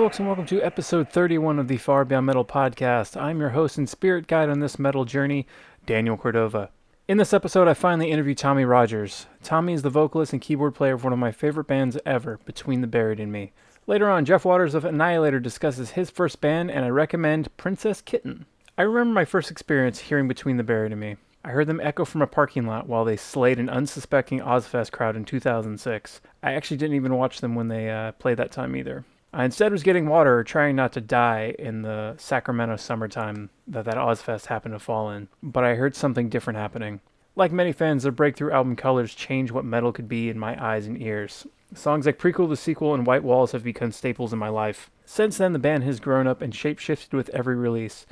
Folks, and welcome to episode 31 of the Far Beyond Metal podcast. I'm your host and spirit guide on this metal journey, Daniel Cordova. In this episode, I finally interview Tommy Rogers. Tommy is the vocalist and keyboard player of one of my favorite bands ever, Between the Buried and Me. Later on, Jeff Waters of Annihilator discusses his first band, and I recommend Princess Kitten. I remember my first experience hearing Between the Buried and Me. I heard them echo from a parking lot while they slayed an unsuspecting Ozzfest crowd in 2006. I actually didn't even watch them when they uh, played that time either. I instead was getting water, trying not to die in the Sacramento summertime that that Ozzfest happened to fall in. But I heard something different happening. Like many fans, their breakthrough album Colors changed what metal could be in my eyes and ears. Songs like Prequel to Sequel and White Walls have become staples in my life. Since then, the band has grown up and shapeshifted with every release.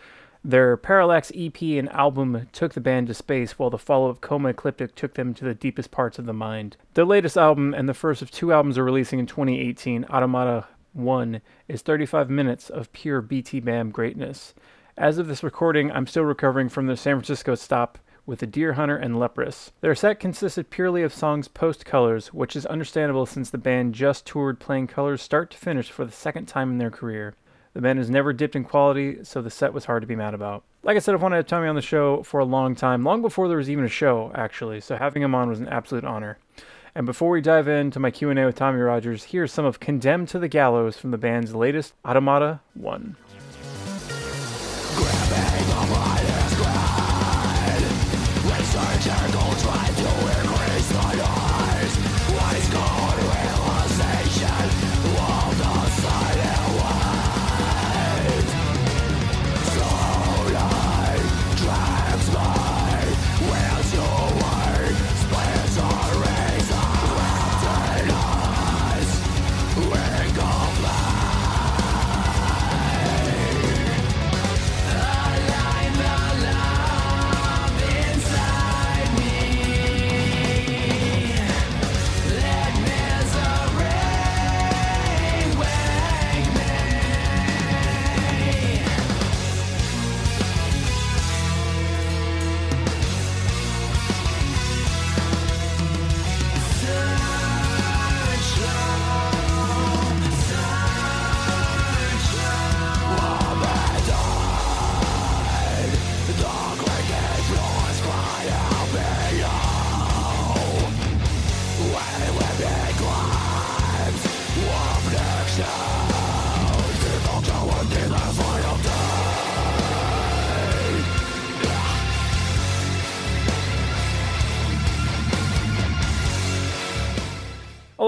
Their Parallax EP and album took the band to space, while the follow up Coma Ecliptic took them to the deepest parts of the mind. Their latest album and the first of two albums are releasing in 2018, Automata 1, is 35 minutes of pure BT Bam greatness. As of this recording, I'm still recovering from the San Francisco stop with the Deerhunter and Leprous. Their set consisted purely of songs post Colors, which is understandable since the band just toured playing Colors start to finish for the second time in their career. The band has never dipped in quality, so the set was hard to be mad about. Like I said, I've wanted Tommy on the show for a long time, long before there was even a show, actually, so having him on was an absolute honor. And before we dive into my Q&A with Tommy Rogers, here's some of Condemned to the Gallows from the band's latest Automata 1.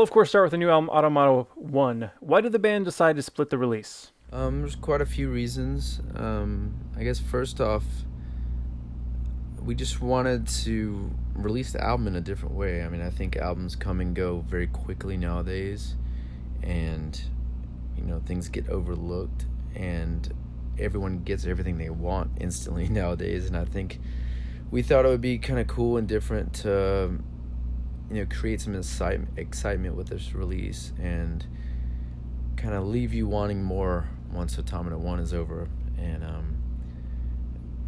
I'll of course start with the new album Automata 1. Why did the band decide to split the release? Um, there's quite a few reasons. Um, I guess first off, we just wanted to release the album in a different way. I mean, I think albums come and go very quickly nowadays, and you know things get overlooked, and everyone gets everything they want instantly nowadays. And I think we thought it would be kind of cool and different to you know create some excitement excitement with this release and kind of leave you wanting more once Automata One is over. And um,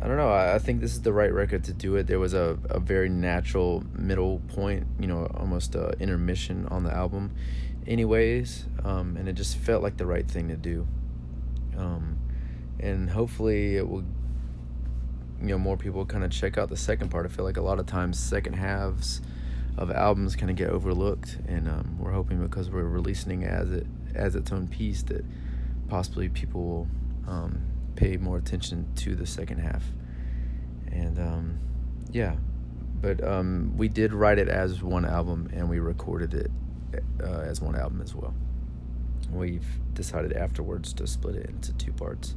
I don't know. I, think this is the right record to do it. There was a, a very natural middle point, you know, almost a intermission on the album, anyways. Um, and it just felt like the right thing to do. Um, and hopefully it will you know more people kind of check out the second part. I feel like a lot of times second halves of albums kind of get overlooked, and um, we're hoping because we're releasing as it as its own piece that possibly people will um, pay more attention to the second half. And um, yeah, but um, we did write it as one album, and we recorded it uh, as one album as well. We've decided afterwards to split it into two parts.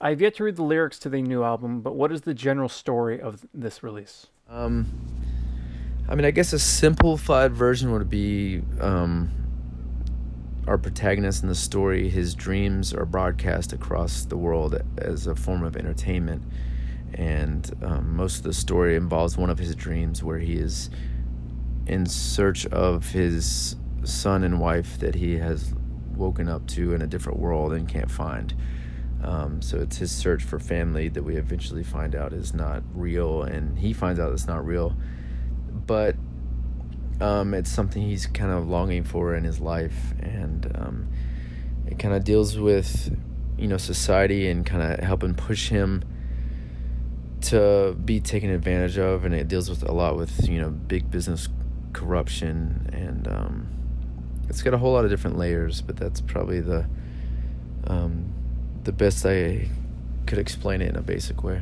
I've yet to read the lyrics to the new album, but what is the general story of this release? Um, I mean, I guess a simplified version would be um, our protagonist in the story. His dreams are broadcast across the world as a form of entertainment, and um, most of the story involves one of his dreams where he is in search of his son and wife that he has woken up to in a different world and can't find. Um, so it's his search for family that we eventually find out is not real, and he finds out it's not real but um, it's something he's kind of longing for in his life, and um, it kind of deals with you know society and kind of helping push him to be taken advantage of and it deals with a lot with you know big business corruption and um, it's got a whole lot of different layers but that's probably the um, the best i could explain it in a basic way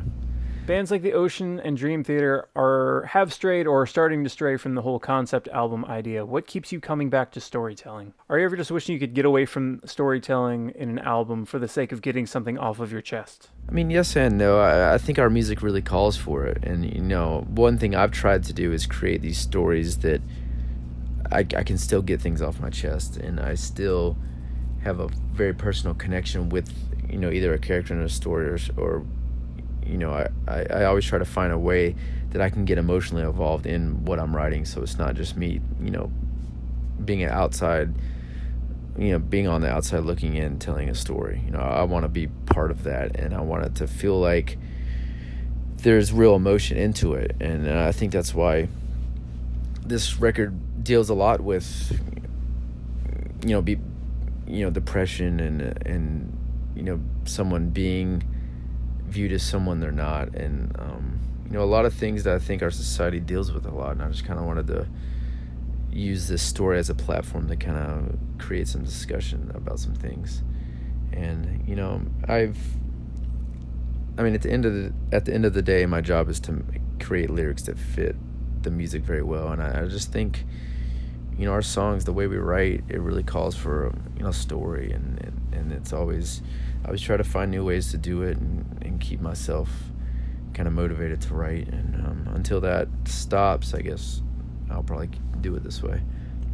Bands like the Ocean and Dream Theater are have strayed or are starting to stray from the whole concept album idea. What keeps you coming back to storytelling? Are you ever just wishing you could get away from storytelling in an album for the sake of getting something off of your chest? I mean, yes and no. I, I think our music really calls for it. And, you know, one thing I've tried to do is create these stories that I, I can still get things off my chest. And I still have a very personal connection with, you know, either a character in a story or, or you know, I, I, I always try to find a way that I can get emotionally involved in what I'm writing. So it's not just me, you know, being an outside, you know, being on the outside looking in, telling a story. You know, I want to be part of that, and I want it to feel like there's real emotion into it, and uh, I think that's why this record deals a lot with, you know, be, you know, depression and and you know, someone being viewed as someone they're not, and um, you know a lot of things that I think our society deals with a lot. And I just kind of wanted to use this story as a platform to kind of create some discussion about some things. And you know, I've, I mean, at the end of the at the end of the day, my job is to create lyrics that fit the music very well, and I, I just think you know our songs the way we write it really calls for you know story and, and and it's always always try to find new ways to do it and, and keep myself kind of motivated to write. And um, until that stops, I guess I'll probably do it this way.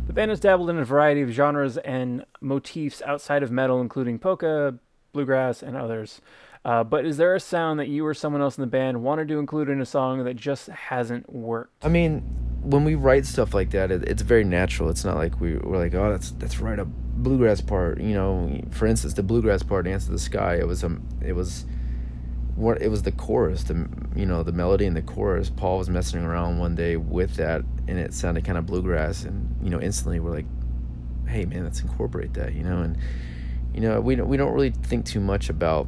The band has dabbled in a variety of genres and motifs outside of metal, including polka, bluegrass, and others. Uh, but is there a sound that you or someone else in the band wanted to include in a song that just hasn't worked? I mean, when we write stuff like that, it, it's very natural. It's not like we, we're like, oh, that's that's right up bluegrass part. You know, for instance, the bluegrass part, "Ants of the Sky," it was um, it was what it was the chorus, the you know the melody and the chorus. Paul was messing around one day with that, and it sounded kind of bluegrass, and you know instantly we're like, hey man, let's incorporate that, you know, and you know we don't we don't really think too much about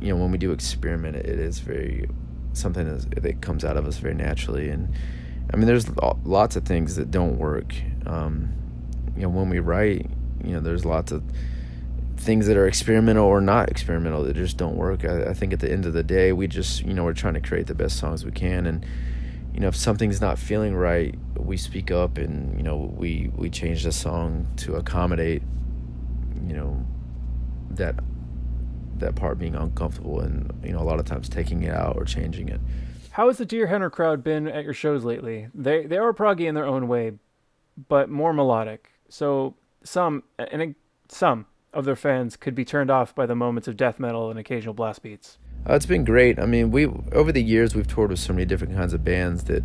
you know when we do experiment, it is very something that comes out of us very naturally, and I mean there's lots of things that don't work. Um, you know when we write you know there's lots of things that are experimental or not experimental that just don't work. I, I, think at the end of the day we just you know we're trying to create the best songs we can. And you know if something's not feeling right we speak up and you know we we change the song to accommodate you know that that part being uncomfortable and you know a lot of times taking it out or changing it. How has the Deerhunter crowd been at your shows lately? They they are proggy in their own way but more melodic so some and some of their fans could be turned off by the moments of death metal and occasional blast beats. Uh, it's been great. I mean, we over the years we've toured with so many different kinds of bands that,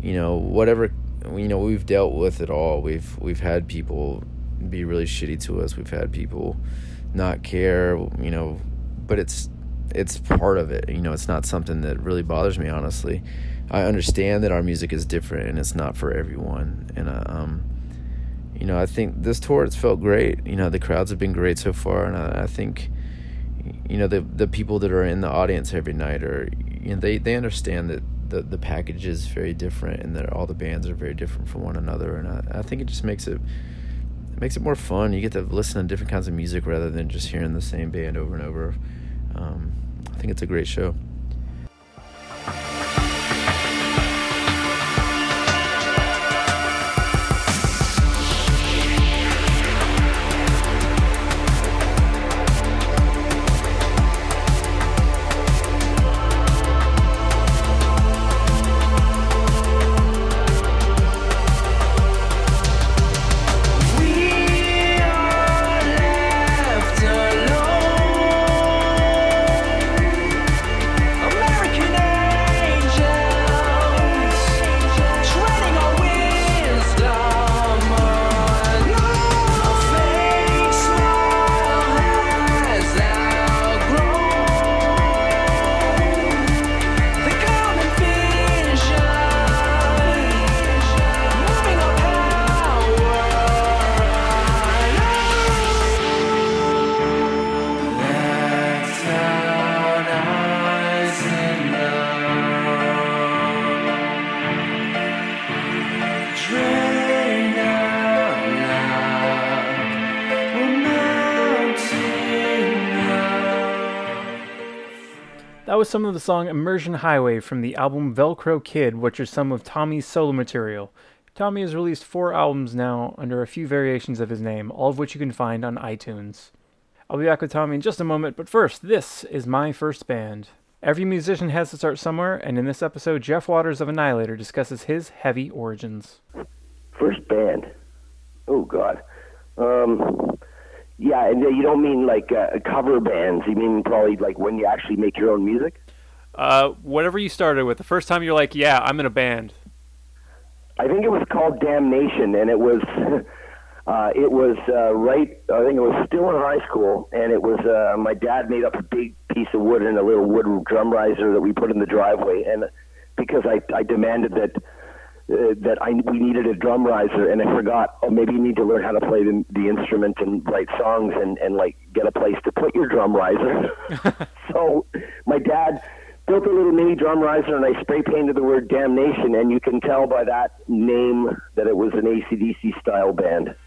you know, whatever, you know, we've dealt with it all. We've we've had people be really shitty to us. We've had people not care, you know, but it's it's part of it. You know, it's not something that really bothers me. Honestly, I understand that our music is different and it's not for everyone. And uh, um, you know, I think this tour it's felt great. You know, the crowds have been great so far, and I, I think, you know, the the people that are in the audience every night are, you know, they they understand that the the package is very different and that all the bands are very different from one another, and I, I think it just makes it, it makes it more fun. You get to listen to different kinds of music rather than just hearing the same band over and over. Um, I think it's a great show. Was some of the song Immersion Highway from the album Velcro Kid, which is some of Tommy's solo material. Tommy has released four albums now under a few variations of his name, all of which you can find on iTunes. I'll be back with Tommy in just a moment, but first, this is my first band. Every musician has to start somewhere, and in this episode, Jeff Waters of Annihilator discusses his heavy origins. First band? Oh, God. Um, yeah, and you don't mean like uh, cover bands. You mean probably like when you actually make your own music? Uh, whatever you started with. The first time you're like, yeah, I'm in a band. I think it was called Damnation, and it was uh, it was uh, right. I think it was still in high school, and it was uh, my dad made up a big piece of wood and a little wood drum riser that we put in the driveway, and because I I demanded that uh, that I we needed a drum riser, and I forgot. Oh, maybe you need to learn how to play the, the instrument and write songs, and and like get a place to put your drum riser. so my dad built a little mini drum riser, and I spray painted the word "damnation," and you can tell by that name that it was an ACDC style band.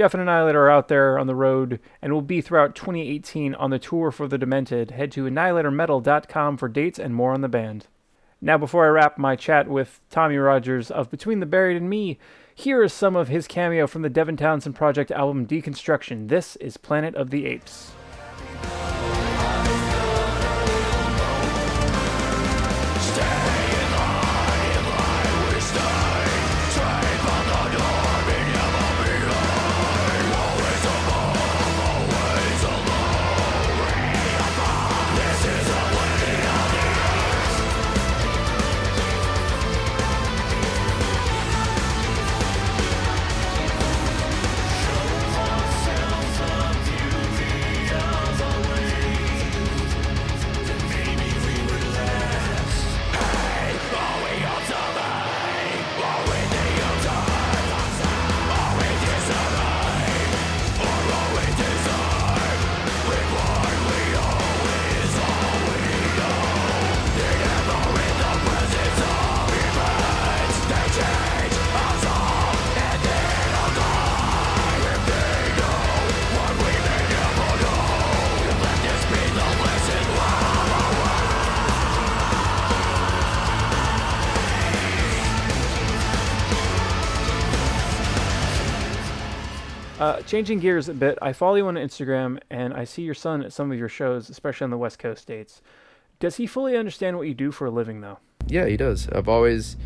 Jeff and Annihilator are out there on the road and will be throughout 2018 on the tour for the Demented. Head to annihilatormetal.com for dates and more on the band. Now, before I wrap my chat with Tommy Rogers of Between the Buried and Me, here is some of his cameo from the Devin Townsend Project album Deconstruction. This is Planet of the Apes. Changing gears a bit, I follow you on Instagram and I see your son at some of your shows, especially on the West Coast states. Does he fully understand what you do for a living, though? Yeah, he does. I've always,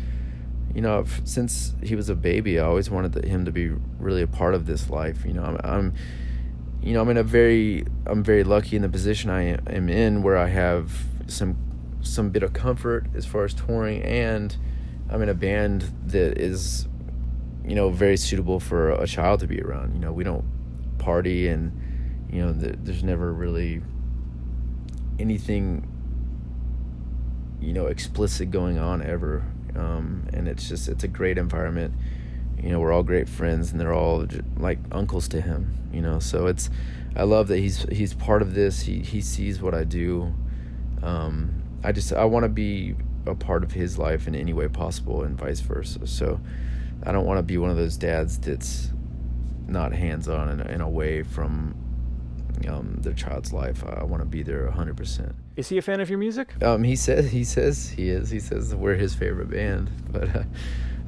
you know, since he was a baby, I always wanted him to be really a part of this life. You know, I'm, I'm you know, I'm in a very, I'm very lucky in the position I am in where I have some, some bit of comfort as far as touring, and I'm in a band that is you know, very suitable for a child to be around. You know, we don't party and, you know, th- there's never really anything, you know, explicit going on ever. Um, and it's just, it's a great environment. You know, we're all great friends and they're all like uncles to him, you know, so it's, I love that he's, he's part of this. He, he sees what I do. Um, I just, I want to be a part of his life in any way possible and vice versa. So, I don't want to be one of those dads that's not hands on and, and away from um, their child's life. I want to be there 100%. Is he a fan of your music? Um, he says he says he is. He says we're his favorite band. But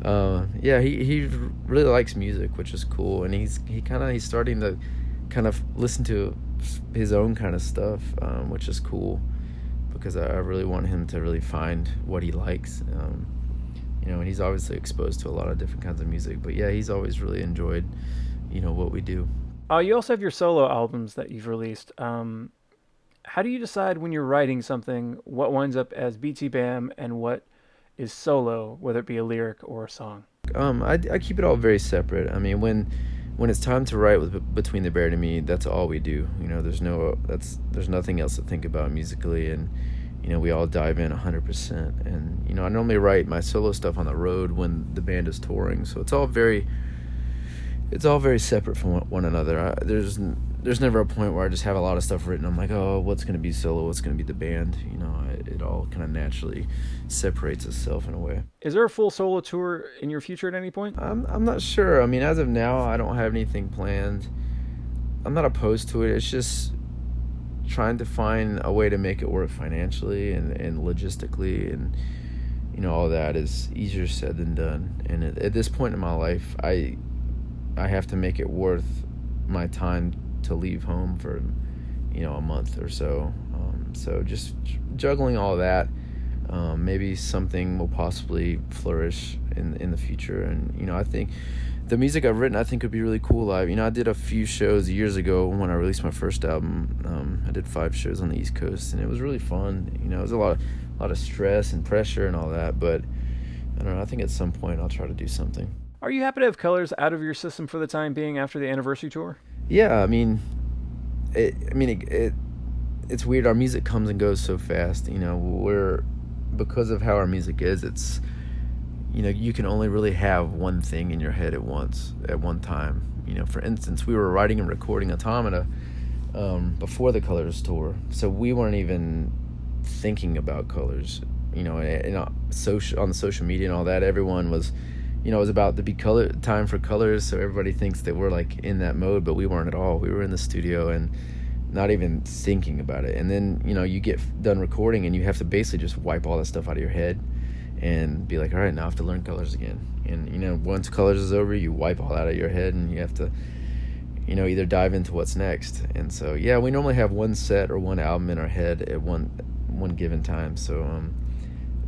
uh, uh, yeah, he he really likes music, which is cool. And he's he kind of he's starting to kind of listen to his own kind of stuff, um, which is cool because I, I, really want him to really find what he likes. Um, you know, and he's obviously exposed to a lot of different kinds of music. But yeah, he's always really enjoyed you know what we do. Uh, you also have your solo albums that you've released. Um, how do you decide when you're writing something what winds up as BT Bam and what is solo, whether it be a lyric or a song? Um, I, I keep it all very separate. I mean, when when it's time to write with Between the Buried and Me, that's all we do. You know, there's no that's there's nothing else to think about musically, and you know we all dive in 100%. And you know, I normally write my solo stuff on the road when the band is touring, so it's all very it's all very separate from one another. I, there's there's never a point where I just have a lot of stuff written. I'm like, oh, what's gonna be solo? What's gonna be the band? You know, it, it all kind of naturally separates itself in a way. Is there a full solo tour in your future at any point? I'm I'm not sure. I mean, as of now, I don't have anything planned. I'm not opposed to it. It's just trying to find a way to make it work financially and, and logistically and you know all that is easier said than done and at, at this point in my life i I have to make it worth my time to leave home for you know a month or so. Um, so just juggling all that. Um, maybe something will possibly flourish in in the future, and you know I think the music I've written I think would be really cool live. You know I did a few shows years ago when I released my first album. Um, I did five shows on the East Coast, and it was really fun. You know it was a lot of a lot of stress and pressure and all that, but I don't know. I think at some point I'll try to do something. Are you happy to have colors out of your system for the time being after the anniversary tour? Yeah, I mean, it, I mean, it, it, it's weird. Our music comes and goes so fast. You know, we're because of how our music is. It's you know, you can only really have one thing in your head at once at one time. You know, for instance, we were writing and recording Automata um, before the Colors tour, so we weren't even thinking about colors. You know, and, and social on the social media and all that, everyone was you know, it was about to be color time for colors, so everybody thinks that we're like in that mode, but we weren't at all. We were in the studio and not even thinking about it. And then, you know, you get done recording and you have to basically just wipe all that stuff out of your head and be like, all right, now I have to learn colors again. And, you know, once colors is over, you wipe all out of your head and you have to, you know, either dive into what's next. And so, yeah, we normally have one set or one album in our head at one one given time. So, um,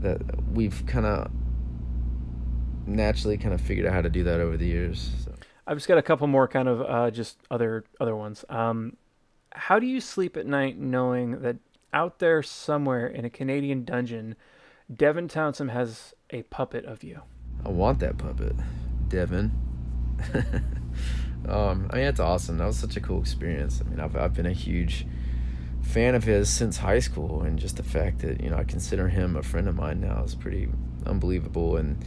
that we've kind of naturally kind of figured out how to do that over the years. So. I've just got a couple more kind of uh, just other other ones. Um, how do you sleep at night knowing that out there somewhere in a Canadian dungeon, Devin Townsend has a puppet of you? I want that puppet, Devin. um, I mean, it's awesome. That was such a cool experience. I mean, I've I've been a huge fan of his since high school, and just the fact that you know I consider him a friend of mine now is pretty unbelievable. And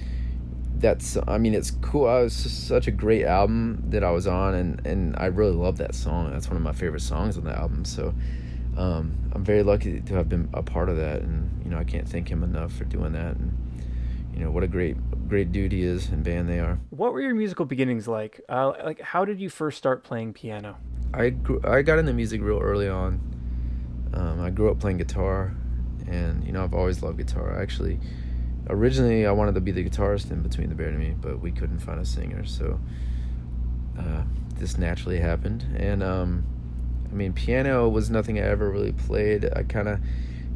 that's I mean it's cool. I was such a great album that I was on, and and I really love that song. That's one of my favorite songs on the album. So um, I'm very lucky to have been a part of that, and you know I can't thank him enough for doing that. And you know what a great great dude he is and band they are. What were your musical beginnings like? Uh, like how did you first start playing piano? I grew, I got into music real early on. Um, I grew up playing guitar, and you know I've always loved guitar. I actually originally I wanted to be the guitarist in Between the Buried and Me, but we couldn't find a singer, so uh, this naturally happened. And um, I mean, piano was nothing I ever really played. I kind of,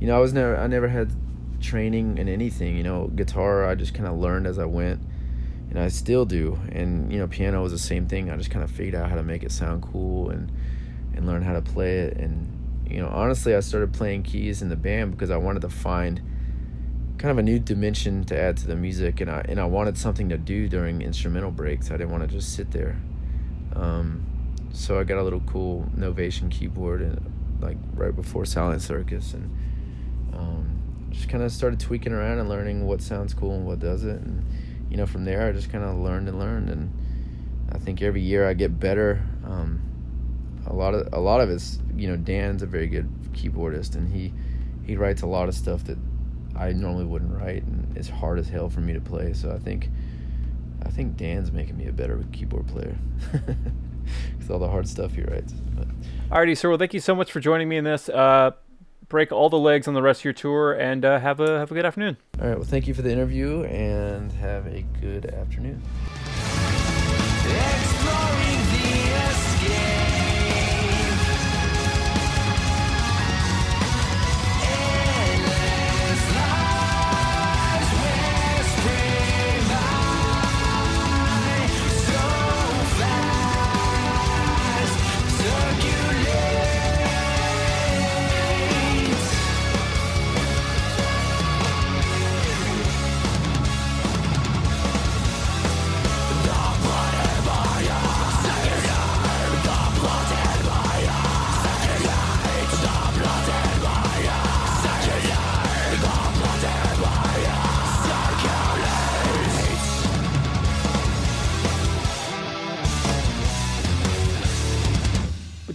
you know, I was never I never had training in anything. You know, guitar I just kind of learned as I went, and I still do. And you know, piano was the same thing. I just kind of figured out how to make it sound cool and and learn how to play it. And you know, honestly, I started playing keys in the band because I wanted to find kind of a new dimension to add to the music, and I and I wanted something to do during instrumental breaks. I didn't want to just sit there. Um, so I got a little cool Novation keyboard, and like right before Silent Circus, and um, just kind of started tweaking around and learning what sounds cool and what doesn't. And you know, from there, I just kind of learned and learned, and I think every year I get better. Um, a lot of a lot of it's you know Dan's a very good keyboardist, and he he writes a lot of stuff that I normally wouldn't write, and it's hard as hell for me to play. So I think I think Dan's making me a better keyboard player because all the hard stuff he writes. But. Alrighty, sir. Well, thank you so much for joining me in this. Uh, break all the legs on the rest of your tour, and uh, have a have a good afternoon. All right. Well, thank you for the interview, and have a good afternoon.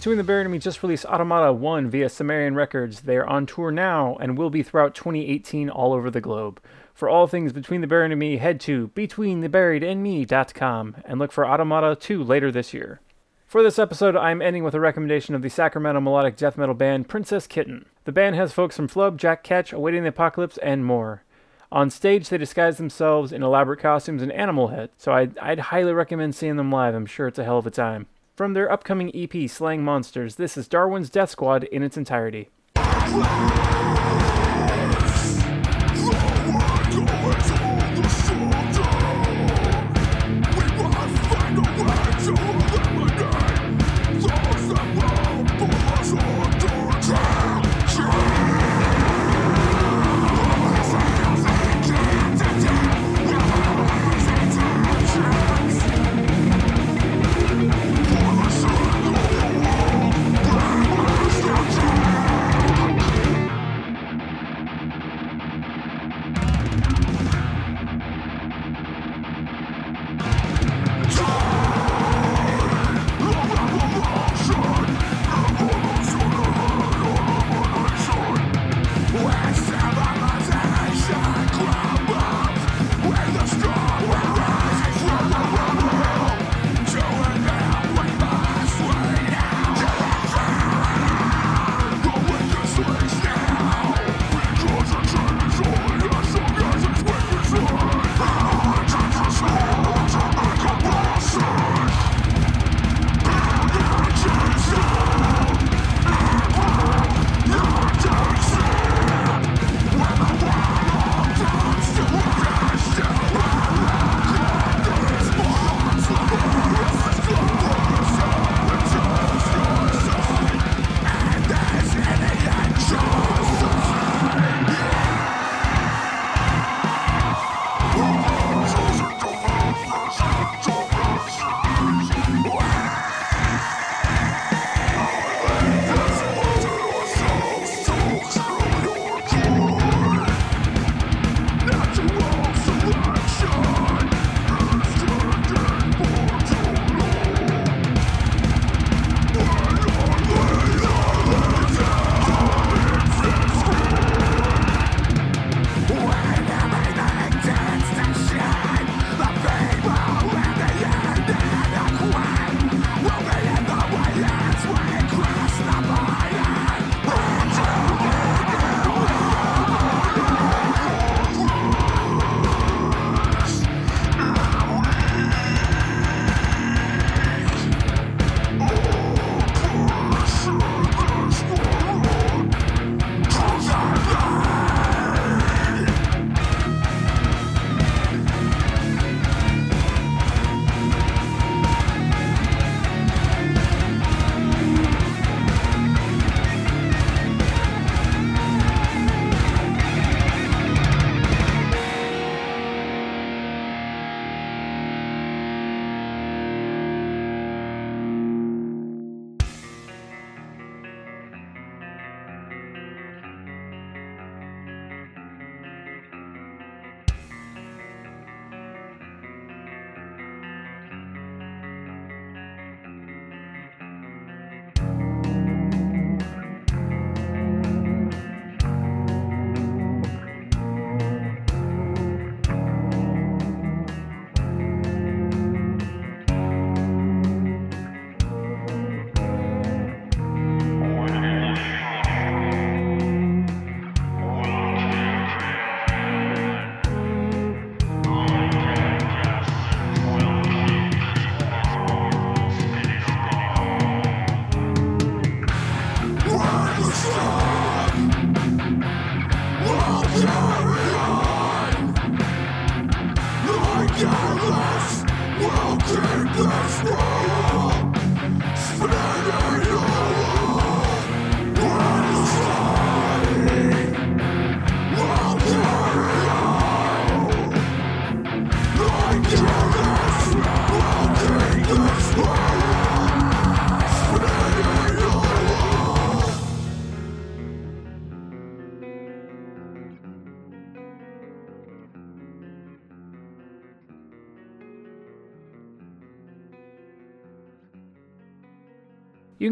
Between the Buried and Me just released Automata 1 via Sumerian Records. They are on tour now and will be throughout 2018 all over the globe. For all things Between the Buried and Me, head to betweentheburiedandme.com and look for Automata 2 later this year. For this episode, I'm ending with a recommendation of the Sacramento melodic death metal band Princess Kitten. The band has folks from Flub, Jack Ketch, Awaiting the Apocalypse, and more. On stage, they disguise themselves in elaborate costumes and animal heads, so I'd, I'd highly recommend seeing them live. I'm sure it's a hell of a time. From their upcoming EP, Slaying Monsters, this is Darwin's Death Squad in its entirety.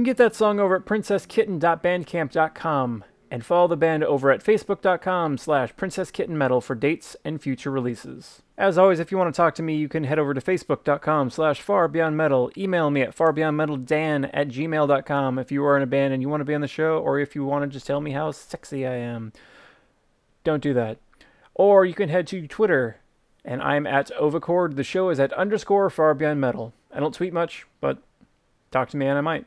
Can get that song over at princesskitten.bandcamp.com and follow the band over at facebook.com slash princesskittenmetal for dates and future releases. As always, if you want to talk to me, you can head over to facebook.com slash farbeyondmetal. Email me at farbeyondmetaldan at gmail.com if you are in a band and you want to be on the show, or if you want to just tell me how sexy I am. Don't do that. Or you can head to Twitter, and I'm at Ovicord. The show is at underscore farbeyondmetal. I don't tweet much, but talk to me and I might.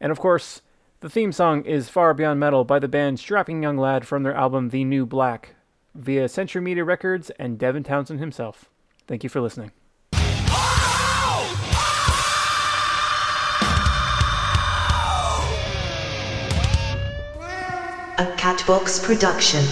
And of course, the theme song is Far Beyond Metal by the band Strapping Young Lad from their album The New Black via Century Media Records and Devin Townsend himself. Thank you for listening. A Catbox production.